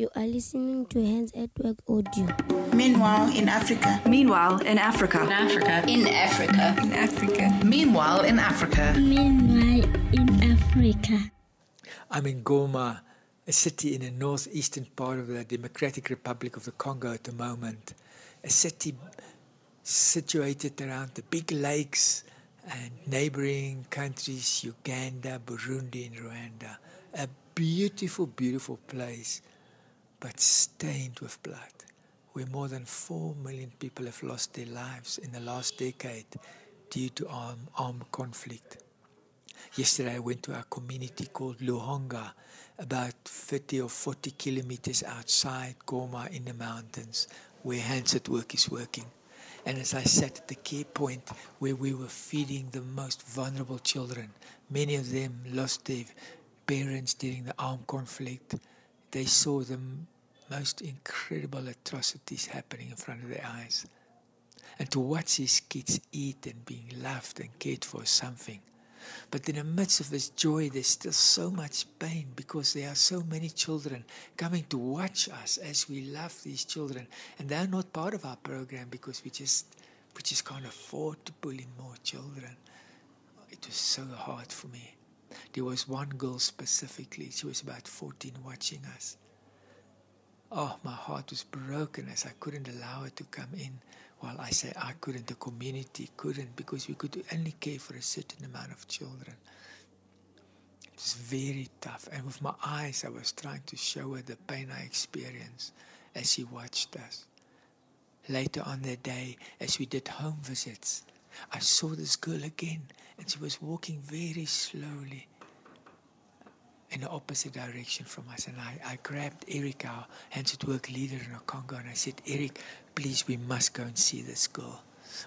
You are listening to Hands at Work Audio. Meanwhile, in Africa. Meanwhile, in Africa. In Africa. In Africa. In Africa. Meanwhile, in Africa. Meanwhile, in Africa. I'm in Goma, a city in the northeastern part of the Democratic Republic of the Congo at the moment. A city situated around the big lakes and neighboring countries, Uganda, Burundi, and Rwanda. A beautiful, beautiful place but stained with blood, where more than 4 million people have lost their lives in the last decade due to armed, armed conflict. Yesterday, I went to a community called Luhonga, about 30 or 40 kilometers outside Goma in the mountains, where Hands at Work is working. And as I sat at the key point where we were feeding the most vulnerable children, many of them lost their parents during the armed conflict, they saw the most incredible atrocities happening in front of their eyes. And to watch these kids eat and being loved and cared for is something. But in the midst of this joy, there's still so much pain because there are so many children coming to watch us as we love these children. And they're not part of our program because we just, we just can't afford to pull in more children. It was so hard for me. There was one girl specifically, she was about 14, watching us. Oh, my heart was broken as I couldn't allow it to come in. While I say I couldn't, the community couldn't because we could only care for a certain amount of children. It was very tough. And with my eyes, I was trying to show her the pain I experienced as she watched us. Later on that day, as we did home visits, I saw this girl again, and she was walking very slowly in the opposite direction from us. And I, I grabbed Eric, our hands at work leader in the Congo, and I said, Eric, please, we must go and see this girl.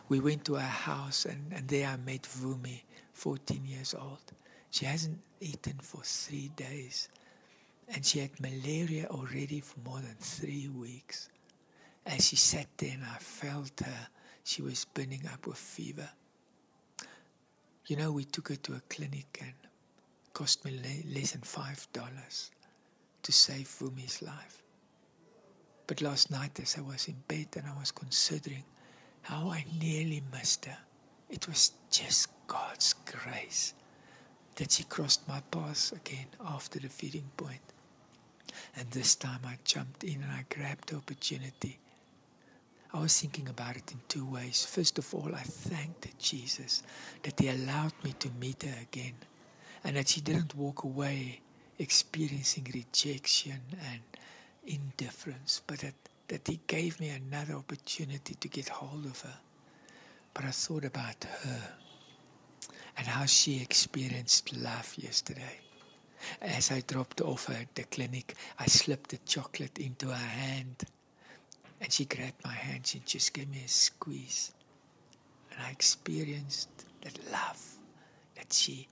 We went to her house, and, and there I met Vumi, 14 years old. She hasn't eaten for three days, and she had malaria already for more than three weeks. As she sat there and I felt her, she was burning up with fever. You know, we took her to a clinic and cost me less than five dollars to save Vumi's life. But last night, as I was in bed and I was considering how I nearly missed her, it was just God's grace that she crossed my path again after the feeding point. And this time I jumped in and I grabbed the opportunity. I was thinking about it in two ways. First of all, I thanked Jesus that He allowed me to meet her again and that she didn't walk away experiencing rejection and indifference, but that, that He gave me another opportunity to get hold of her. But I thought about her and how she experienced love yesterday. As I dropped off at the clinic, I slipped the chocolate into her hand. And she grabbed my hand she just gave me a squeeze. And I experienced that love that she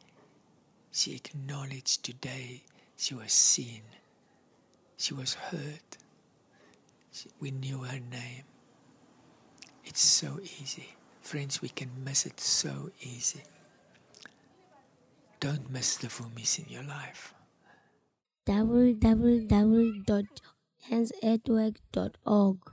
she acknowledged today she was seen. She was heard. She, we knew her name. It's so easy. Friends, we can miss it so easy. Don't miss the Vumis in your life. www.handsatwork.org